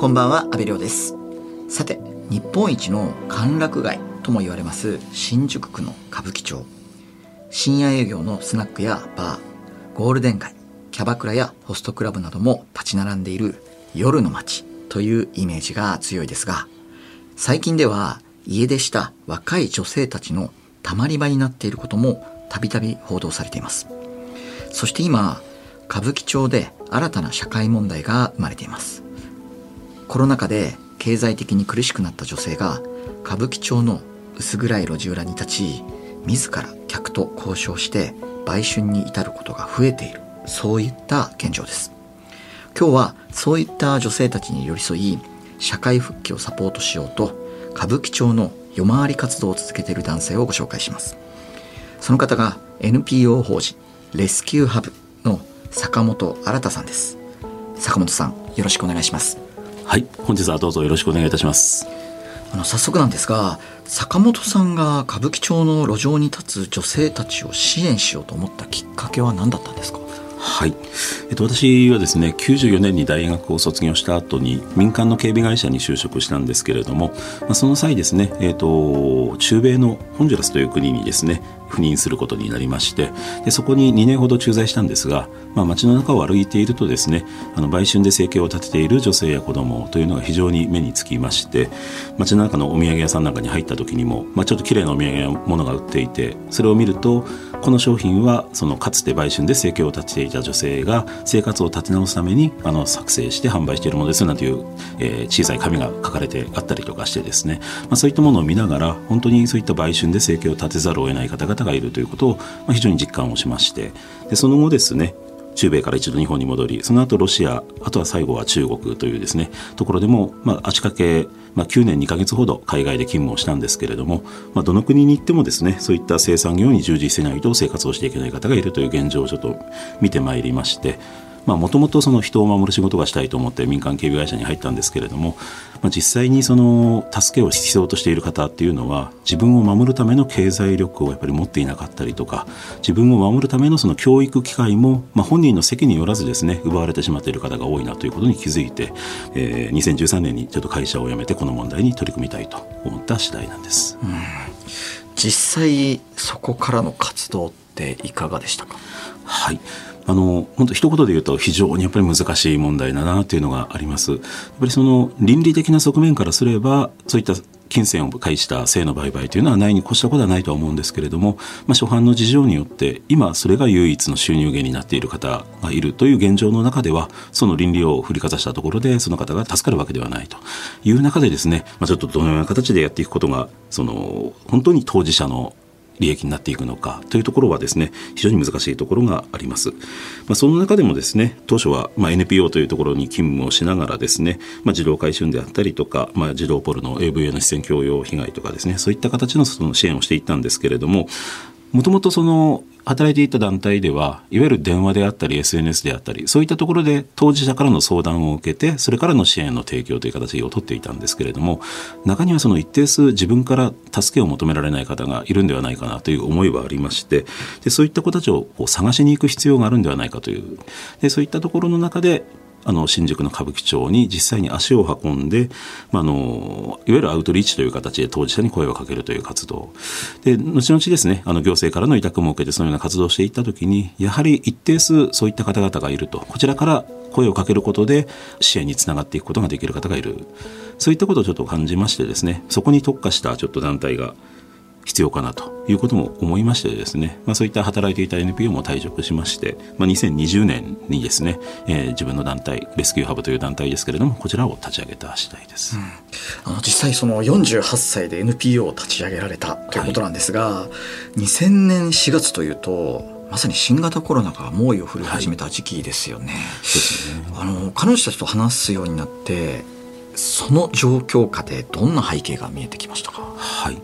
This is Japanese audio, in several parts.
こんばんは阿部亮です。さて日本一の歓楽街とも言われます新宿区の歌舞伎町。深夜営業のスナックやバーゴールデン街キャバクラやホストクラブなども立ち並んでいる夜の街というイメージが強いですが最近では家出した若い女性たちのたまり場になっていることもたびたび報道されています。そして今歌舞伎町で新たな社会問題が生まれています。コロナ禍で経済的に苦しくなった女性が歌舞伎町の薄暗い路地裏に立ち自ら客と交渉して売春に至ることが増えている。そういった現状です。今日はそういった女性たちに寄り添い社会復帰をサポートしようと歌舞伎町の夜回り活動を続けている男性をご紹介します。その方が NPO 法人レスキューハブの坂本新さんです。坂本さんよろしくお願いします。はい本日はどうぞよろしくお願いいたします。あの早速なんですが坂本さんが歌舞伎町の路上に立つ女性たちを支援しようと思ったきっかけは何だったんですか？はい、えっと、私はですね94年に大学を卒業した後に民間の警備会社に就職したんですけれども、まあ、その際ですね、えっと、中米のホンジュラスという国にですね赴任することになりましてでそこに2年ほど駐在したんですが、まあ、街の中を歩いているとですねあの売春で生計を立てている女性や子供というのが非常に目につきまして街の中のお土産屋さんなんかに入った時にも、まあ、ちょっと綺麗なお土産やものが売っていてそれを見るとこの商品はそのかつて売春で生計を立てていた女性が生活を立て直すためにあの作成して販売しているものですなんていう、えー、小さい紙が書かれてあったりとかしてですね、まあ、そういったものを見ながら本当にそういった売春で生計を立てざるを得ない方々がいるということを、まあ、非常に実感をしまして。でその後ですね中米から一度日本に戻りその後ロシアあとは最後は中国というですねところでも、まあ、足掛け、まあ、9年2か月ほど海外で勤務をしたんですけれども、まあ、どの国に行ってもですねそういった生産業に従事せないと生活をしていけない方がいるという現状をちょっと見てまいりましてもともと人を守る仕事がしたいと思って民間警備会社に入ったんですけれども、まあ、実際にその助けを必要としている方っていうのは自分を守るための経済力をやっぱり持っていなかったりとか自分を守るためのその教育機会も、まあ、本人の責によらずですね奪われてしまっている方が多いなということに気づいて、えー、2013年にちょっと会社を辞めてこの問題に取り組みたいと思った次第なんです。うん、実際そこからの活動っていかがでしたか？はいあの本当一言で言うと非常にやっぱり難しい問題だなというのがあります。やっぱりその倫理的な側面からすればそういった金銭を介した性の売買というのはないに越したことはないとは思うんですけれども、まあ、初版の事情によって今それが唯一の収入源になっている方がいるという現状の中ではその倫理を振りかざしたところでその方が助かるわけではないという中でですね、まあ、ちょっとどのような形でやっていくことがその本当に当事者の利益になっていくのかというところはですね非常に難しいところがあります。まあ、その中でもですね当初はま NPO というところに勤務をしながらですね、まあ、児童回春であったりとか、まあ、児童ポルノ AV への出演強要被害とかですねそういった形のその支援をしていったんですけれどももともとその働いていた団体ではいわゆる電話であったり SNS であったりそういったところで当事者からの相談を受けてそれからの支援の提供という形をとっていたんですけれども中にはその一定数自分から助けを求められない方がいるんではないかなという思いはありましてでそういった子たちをこう探しに行く必要があるんではないかという。でそういったところの中であの新宿の歌舞伎町に実際に足を運んで、まあ、あのいわゆるアウトリーチという形で当事者に声をかけるという活動。で後々ですねあの行政からの委託も受けてそのような活動をしていった時にやはり一定数そういった方々がいると。こちらから声をかけることで支援につながっていくことができる方がいる。そういったことをちょっと感じましてですねそこに特化したちょっと団体が必要かなということも思いましてですね、まあ、そういった働いていた NPO も退職しまして、まあ、2020年にですね、えー、自分の団体レスキューハブという団体ですけれどもこちらを立ち上げた次第です、うん、あの実際その48歳で NPO を立ち上げられたということなんですが、はい、2000年4月というとまさに新型コロナが猛威を振るい始めた時期ですよね。はい、ね。あの彼女たちと話すようになってその状況下でどんな背景が見えてきましたか？はい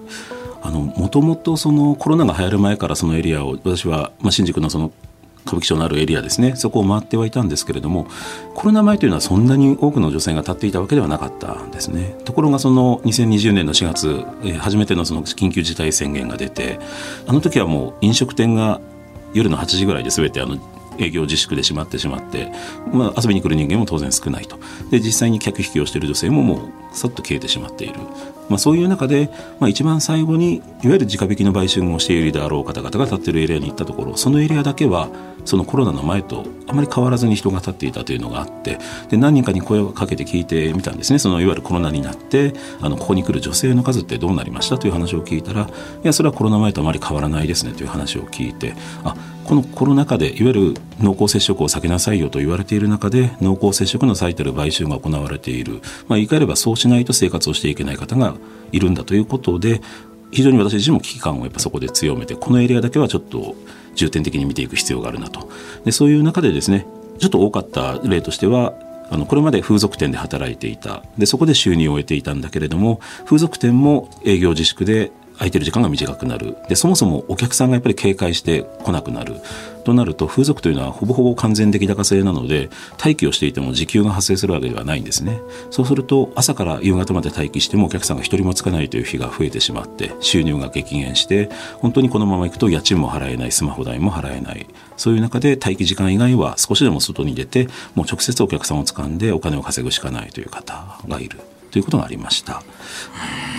もともとそのコロナが流行る前からそのエリアを私は、まあ、新宿のその歌舞伎町のあるエリアですね。そこを回ってはいたんですけれどもコロナ前というのはそんなに多くの女性が立っていたわけではなかったんですね。ところがその2020年の4月、えー、初めてのその緊急事態宣言が出てあの時はもう飲食店が夜の8時ぐらいで全てあの営業自粛で閉まってしまって、まあ、遊びに来る人間も当然少ないと。で実際に客引きをしている女性ももうさっと消えてしまっている、まあ、そういう中で、まあ、一番最後にいわゆる直引きの売春をしているであろう方々が立っているエリアに行ったところそのエリアだけはそのコロナの前とあまり変わらずに人が立っていたというのがあってで何人かに声をかけて聞いてみたんですね。そのいわゆるコロナになってあのここに来る女性の数ってどうなりました？という話を聞いたらいやそれはコロナ前とあまり変わらないですね。という話を聞いてあこのコロナ禍でいわゆる濃厚接触を避けなさいよと言われている中で濃厚接触の最たる買収が行われている、まあ、言い換えればそうしないと生活をしていけない方がいるんだということで非常に私自身も危機感をやっぱそこで強めてこのエリアだけはちょっと重点的に見ていく必要があるなと。でそういう中でですねちょっと多かった例としてはあのこれまで風俗店で働いていた。でそこで収入を得ていたんだけれども風俗店も営業自粛で空いてる時間が短くなる。でそもそもお客さんがやっぱり警戒して来なくなる。となると風俗というのはほぼほぼ完全出来高制なので待機をしていても時給が発生するわけではないんですね。そうすると朝から夕方まで待機してもお客さんが一人もつかないという日が増えてしまって収入が激減して本当にこのままいくと家賃も払えないスマホ代も払えない。そういう中で待機時間以外は少しでも外に出てもう直接お客さんを掴んでお金を稼ぐしかないという方がいる。ということがありました。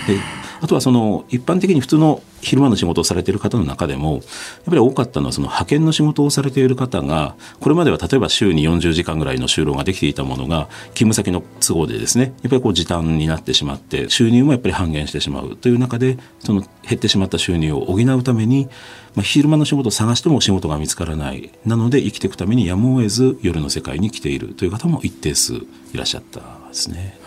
であとはその一般的に普通の昼間の仕事をされている方の中でもやっぱり多かったのはその派遣の仕事をされている方がこれまでは例えば週に40時間ぐらいの就労ができていたものが勤務先の都合でですねやっぱりこう時短になってしまって収入もやっぱり半減してしまうという中でその減ってしまった収入を補うために、まあ、昼間の仕事を探しても仕事が見つからない。なので生きていくためにやむを得ず夜の世界に来ているという方も一定数いらっしゃったですね。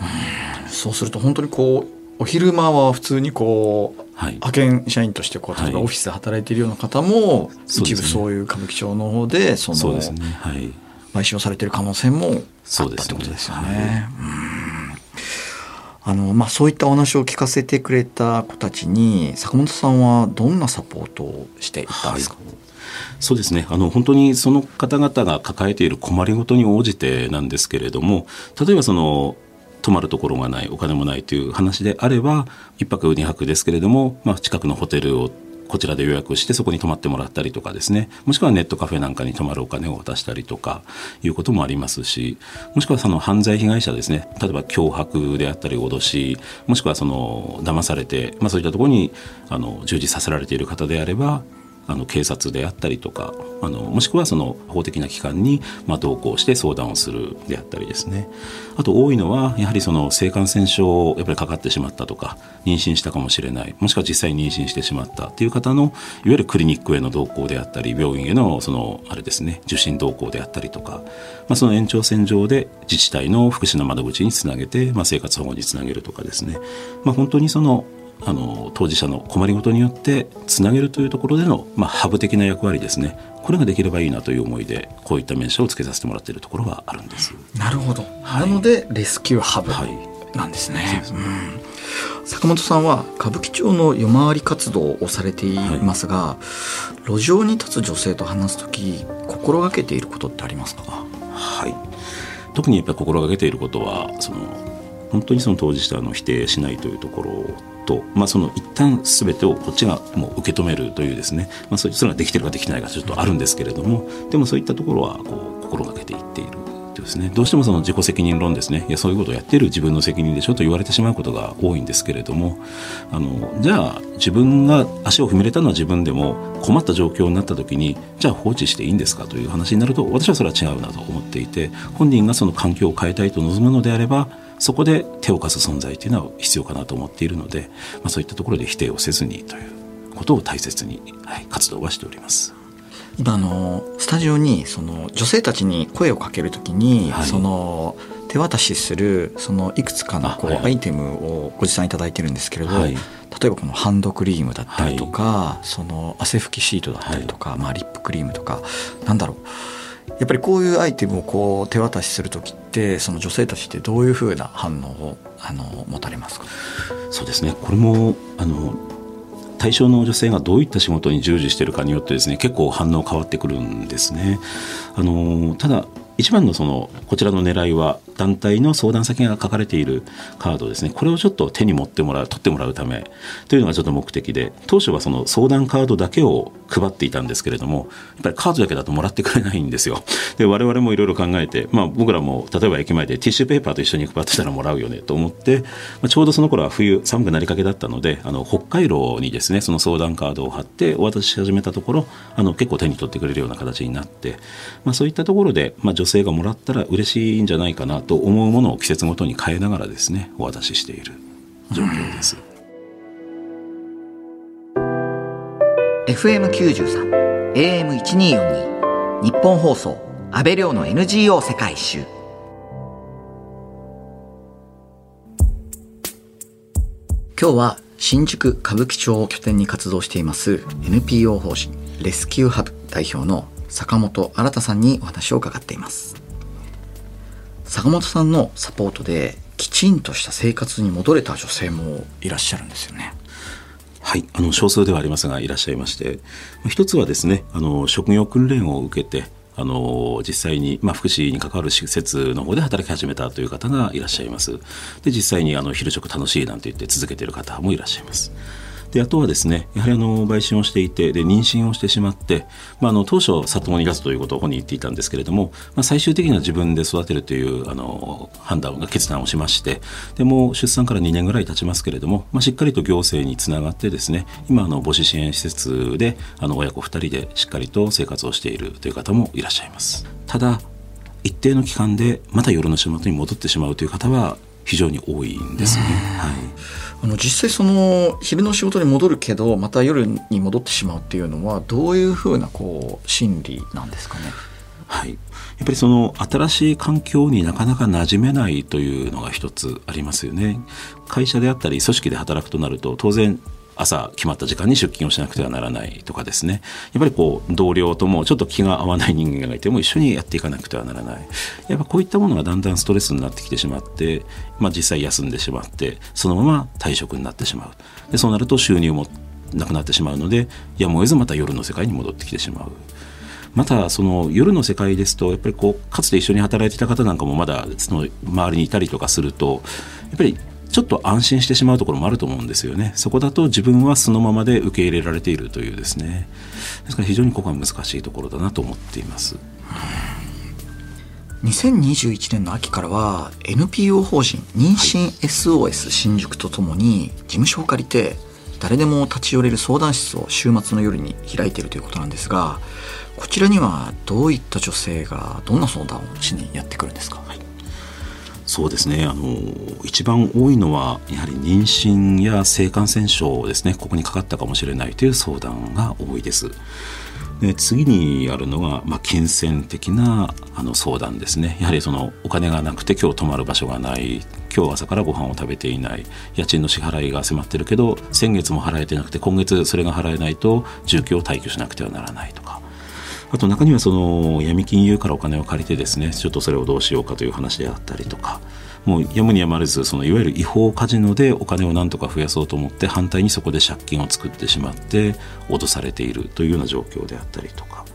そうすると本当にこうお昼間は普通にこう、はい、派遣社員としてこう例えばオフィスで働いているような方も、はい、一部そういう歌舞伎町の方でそのそうですね、はい、買収されている可能性もあったってことですよね。ねあのまあ、そういったお話を聞かせてくれた子たちに坂本さんはどんなサポートをしていたんですか、そうですね。あの本当にその方々が抱えている困りごとに応じてなんですけれども例えばその泊まるところがないお金もないという話であれば1泊2泊ですけれども、まあ、近くのホテルをこちらで予約してそこに泊まってもらったりとかですね。もしくはネットカフェなんかに泊まるお金を渡したりとかいうこともありますしもしくはその犯罪被害者ですね。例えば脅迫であったり脅しもしくはその騙されて、まあ、そういったところにあの従事させられている方であればあの警察であったりとかあのもしくはその法的な機関にまあ同行して相談をするであったりですね。あと多いのはやはりその性感染症をやっぱりかかってしまったとか妊娠したかもしれないもしくは実際に妊娠してしまったという方のいわゆるクリニックへの同行であったり病院へのそのあれですね受診同行であったりとか、まあ、その延長線上で自治体の福祉の窓口につなげて、まあ、生活保護につなげるとかですね、まあ、本当にそのあの当事者の困りごとによってつなげるというところでの、まあ、ハブ的な役割ですね。これができればいいなという思いでこういった名称をつけさせてもらっているところはあるんです。なるほど、はい、なのでレスキューハブなんですね、はい、うん、坂本さんは歌舞伎町の夜回り活動をされていますが、はい、路上に立つ女性と話す時心がけていることってありますか？はい。特にやっぱり心がけていることはその本当にその当事者の否定しないというところと、まあ、その一旦全てをこっちがもう受け止めるというですね、まあ、それができてるかできてないかちょっとあるんですけれどもでもそういったところはこう心がけていっているですね。どうしてもその自己責任論ですね。いやそういうことをやっている自分の責任でしょと言われてしまうことが多いんですけれどもあのじゃあ自分が足を踏み入れたのは自分でも困った状況になった時にじゃあ放置していいんですかという話になると私はそれは違うなと思っていて本人がその環境を変えたいと望むのであればそこで手を貸す存在というのは必要かなと思っているので、まあ、そういったところで否定をせずにということを大切に、はい、活動はしております。今のスタジオにその女性たちに声をかけるときに、はい、その手渡しするそのいくつかのこう、アイテムをご持参いただいてるんですけれど、はい、例えばこのハンドクリームだったりとか、その汗拭きシートだったりとか、まあ、リップクリームとかなんだろうやっぱりこういうアイテムをこう手渡しする時ってその女性たちってどういうふうな反応をあの持たれますか？そうですねこれもあの対象の女性がどういった仕事に従事しているかによってですね結構反応変わってくるんですね。あのただ一番のそのこちらの狙いは団体の相談先が書かれているカードですね。これをちょっと手に持ってもらう取ってもらうためというのがちょっと目的で当初はその相談カードだけを配っていたんですけれどもやっぱりカードだけだともらってくれないんですよ。で我々もいろいろ考えて、まあ、僕らも例えば駅前でティッシュペーパーと一緒に配ってたらもらうよねと思って、まあ、ちょうどその頃は冬寒くなりかけだったのであの北海道にですねその相談カードを貼ってお渡しし始めたところあの結構手に取ってくれるような形になって、まあ、そういったところで、まあ、女性がもらったら嬉しいんじゃないかなと思うものを季節ごとに変えながらですねお渡ししている状況です。FM93 AM1242 日本放送安倍亮の NGO 世界一周今日は新宿歌舞伎町を拠点に活動しています NPO 法人レスキューハブ代表の坂本新さんにお話を伺っています坂本さんのサポートできちんとした生活に戻れた女性もいらっしゃるんですよね。はい、あの少数ではありますがいらっしゃいまして。一つはですねあの職業訓練を受けてあの実際に、まあ、福祉に関わる施設の方で働き始めたという方がいらっしゃいます。で実際にあの昼食楽しいなんて言って続けている方もいらっしゃいます。であとはですねやはりあの売春をしていてで妊娠をしてしまって、まあ、あの当初里子に出すということを本人言っていたんですけれども、まあ、最終的には自分で育てるというあの判断が決断をしましてでも出産から2年ぐらい経ちますけれども、まあ、しっかりと行政につながってですね今あの母子支援施設であの親子2人でしっかりと生活をしているという方もいらっしゃいます。ただ一定の期間でまた夜の仕事に戻ってしまうという方は非常に多いんですね。はいあの実際その昼の仕事に戻るけどまた夜に戻ってしまうっていうのはどういうふうなこう心理なんですかね？はい、やっぱりその新しい環境になかなか馴染めないというのが一つありますよね。会社であったり組織で働くとなると当然朝決まった時間に出勤をしなくてはならないとかですね。やっぱりこう同僚ともちょっと気が合わない人間がいても一緒にやっていかなくてはならない。やっぱこういったものがだんだんストレスになってきてしまって、まあ、実際休んでしまってそのまま退職になってしまう。でそうなると収入もなくなってしまうのでやむを得ずまた夜の世界に戻ってきてしまう。またその夜の世界ですとやっぱりこうかつて一緒に働いていた方なんかもまだその周りにいたりとかするとやっぱりちょっと安心してしまうところもあると思うんですよね。そこだと自分はそのままで受け入れられているというですね。ですから非常にここは難しいところだなと思っています。2021年の秋からは NPO 法人妊娠 SOS 新宿とともに事務所を借りて誰でも立ち寄れる相談室を週末の夜に開いているということなんですがこちらにはどういった女性がどんな相談をしにやってくるんですか、はいそうですね。あの一番多いのはやはり妊娠や性感染症ですね。ここにかかったかもしれないという相談が多いです。で次にあるのが、まあ、金銭的なあの相談ですね。やはりそのお金がなくて今日泊まる場所がない。今日朝からご飯を食べていない。家賃の支払いが迫ってるけど先月も払えてなくて今月それが払えないと住居を退去しなくてはならないとか。あと中にはその闇金融からお金を借りてですねちょっとそれをどうしようかという話であったりとかもうやむにやまれずそのいわゆる違法カジノでお金をなんとか増やそうと思って反対にそこで借金を作ってしまって脅されているというような状況であったりとか。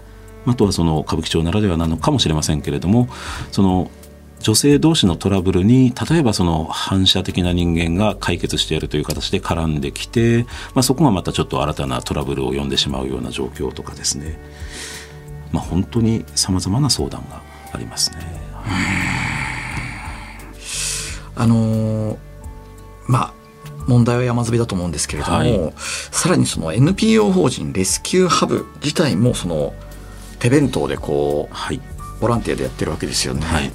あとはその歌舞伎町ならではなのかもしれませんけれどもその女性同士のトラブルに例えばその反射的な人間が解決してやるという形で絡んできて、まあ、そこがまたちょっと新たなトラブルを呼んでしまうような状況とかですね。まあ、本当にさまざまな相談がありますね。あのー、まあ問題は山積みだと思うんですけれども、はい、さらにその NPO 法人レスキューハブ自体もその手弁当でこう、はい、ボランティアでやってるわけですよね。はい、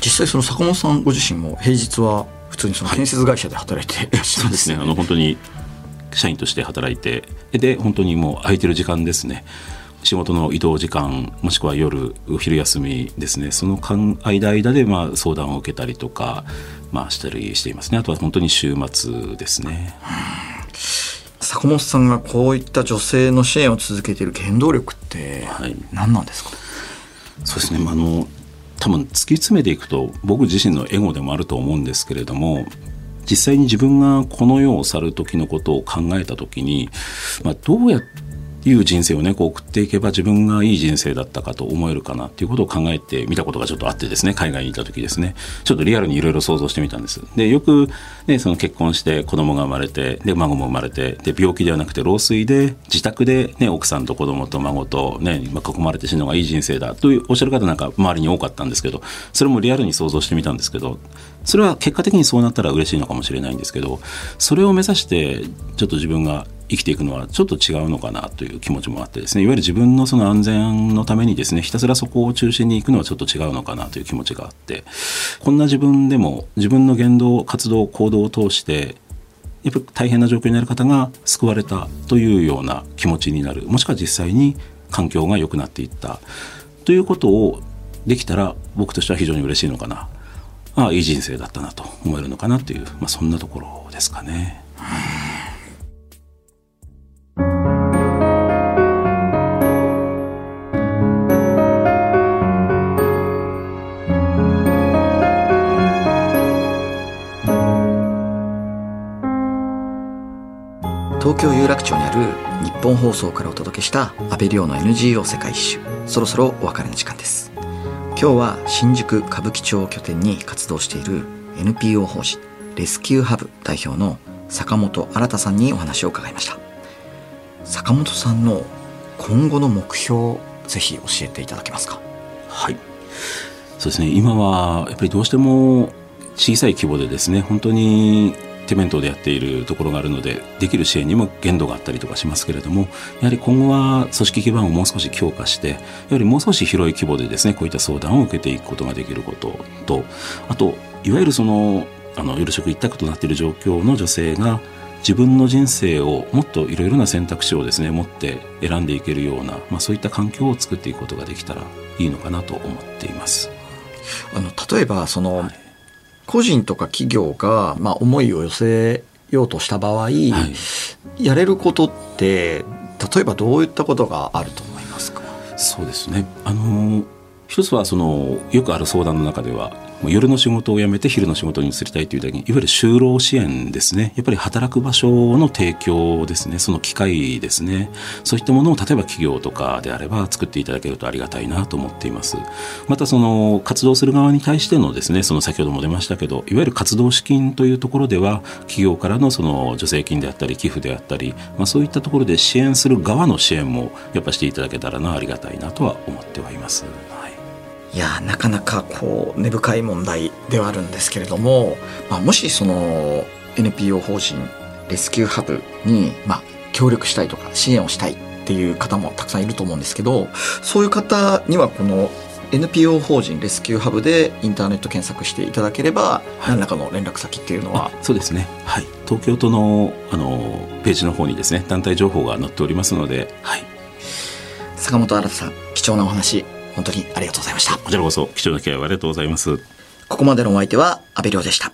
実際その坂本さんご自身も平日は普通にその建設会社で働いていらっしゃるんですね。あの本当に社員として働いてで本当にもう空いてる時間ですね仕事の移動時間もしくは夜お昼休みですね。その間間間でまあ相談を受けたりとか、まあ、したりしていますね。あとは本当に週末ですね。坂本さんがこういった女性の支援を続けている原動力って何なんですか、はい、そうですね、まあ、あの多分突き詰めていくと僕自身のエゴでもあると思うんですけれども実際に自分がこの世を去る時のことを考えた時に、まあ、どうやっていう人生をねこう送っていけば自分がいい人生だったかと思えるかなっていうことを考えてみたことがちょっとあってですね海外にいた時ですね。ちょっとリアルにいろいろ想像してみたんです。でよく、ね、その結婚して子供が生まれてで孫も生まれてで病気ではなくて老衰で自宅で、ね、奥さんと子供と孫と、ね、囲まれて死ぬのがいい人生だというおっしゃる方なんか周りに多かったんですけどそれもリアルに想像してみたんですけどそれは結果的にそうなったら嬉しいのかもしれないんですけどそれを目指してちょっと自分が生きていくのはちょっと違うのかなという気持ちもあってですねいわゆる自分のその安全のためにですねひたすらそこを中心に行くのはちょっと違うのかなという気持ちがあってこんな自分でも自分の言動活動行動を通してやっぱり大変な状況になる方が救われたというような気持ちになる。もしくは実際に環境が良くなっていった。ということをできたら僕としては非常に嬉しいのかな。ああいい人生だったなと思えるのかなという、まあ、そんなところですかね。東京有楽町にある日本放送からお届けした安倍亮の NGO 世界一周そろそろお別れの時間です今日は新宿歌舞伎町を拠点に活動している NPO 法人レスキューハブ代表の坂本新さんにお話を伺いました。坂本さんの今後の目標ぜひ教えていただけますか？はい。そうですね。今はやっぱりどうしても小さい規模でですね本当に手弁当でやっているところがあるのでできる支援にも限度があったりとかしますけれどもやはり今後は組織基盤をもう少し強化してやはりもう少し広い規模でですねこういった相談を受けていくことができることとあといわゆるそのあの夜食一択となっている状況の女性が自分の人生をもっといろいろな選択肢をですね持って選んでいけるような、まあ、そういった環境を作っていくことができたらいいのかなと思っています。あの例えばその、はい個人とか企業が、まあ、思いを寄せようとした場合、はい、やれることって例えばどういったことがあると思いますか？そうですね。あの一つはそのよくある相談の中ではもう夜の仕事を辞めて昼の仕事に移りたいという時にいわゆる就労支援ですね。やっぱり働く場所の提供ですね。その機会ですね。そういったものを例えば企業とかであれば作っていただけるとありがたいなと思っています。またその活動する側に対してのですねその先ほども出ましたけどいわゆる活動資金というところでは企業からのその助成金であったり寄付であったり、まあ、そういったところで支援する側の支援もやっぱしていただけたらなありがたいなとは思ってはいます。いやなかなかこう根深い問題ではあるんですけれども、まあ、もしその NPO 法人レスキューハブに、まあ、協力したいとか支援をしたいっていう方もたくさんいると思うんですけどそういう方にはこの NPO 法人レスキューハブでインターネット検索していただければ、何らかの連絡先っていうのはそうですね。はい。東京都のあのページの方にですね団体情報が載っておりますので、はい、坂本新さん貴重なお話本当にありがとうございました。こちらこそ貴重な機会をありがとうございます。ここまでのお相手は阿部亮でした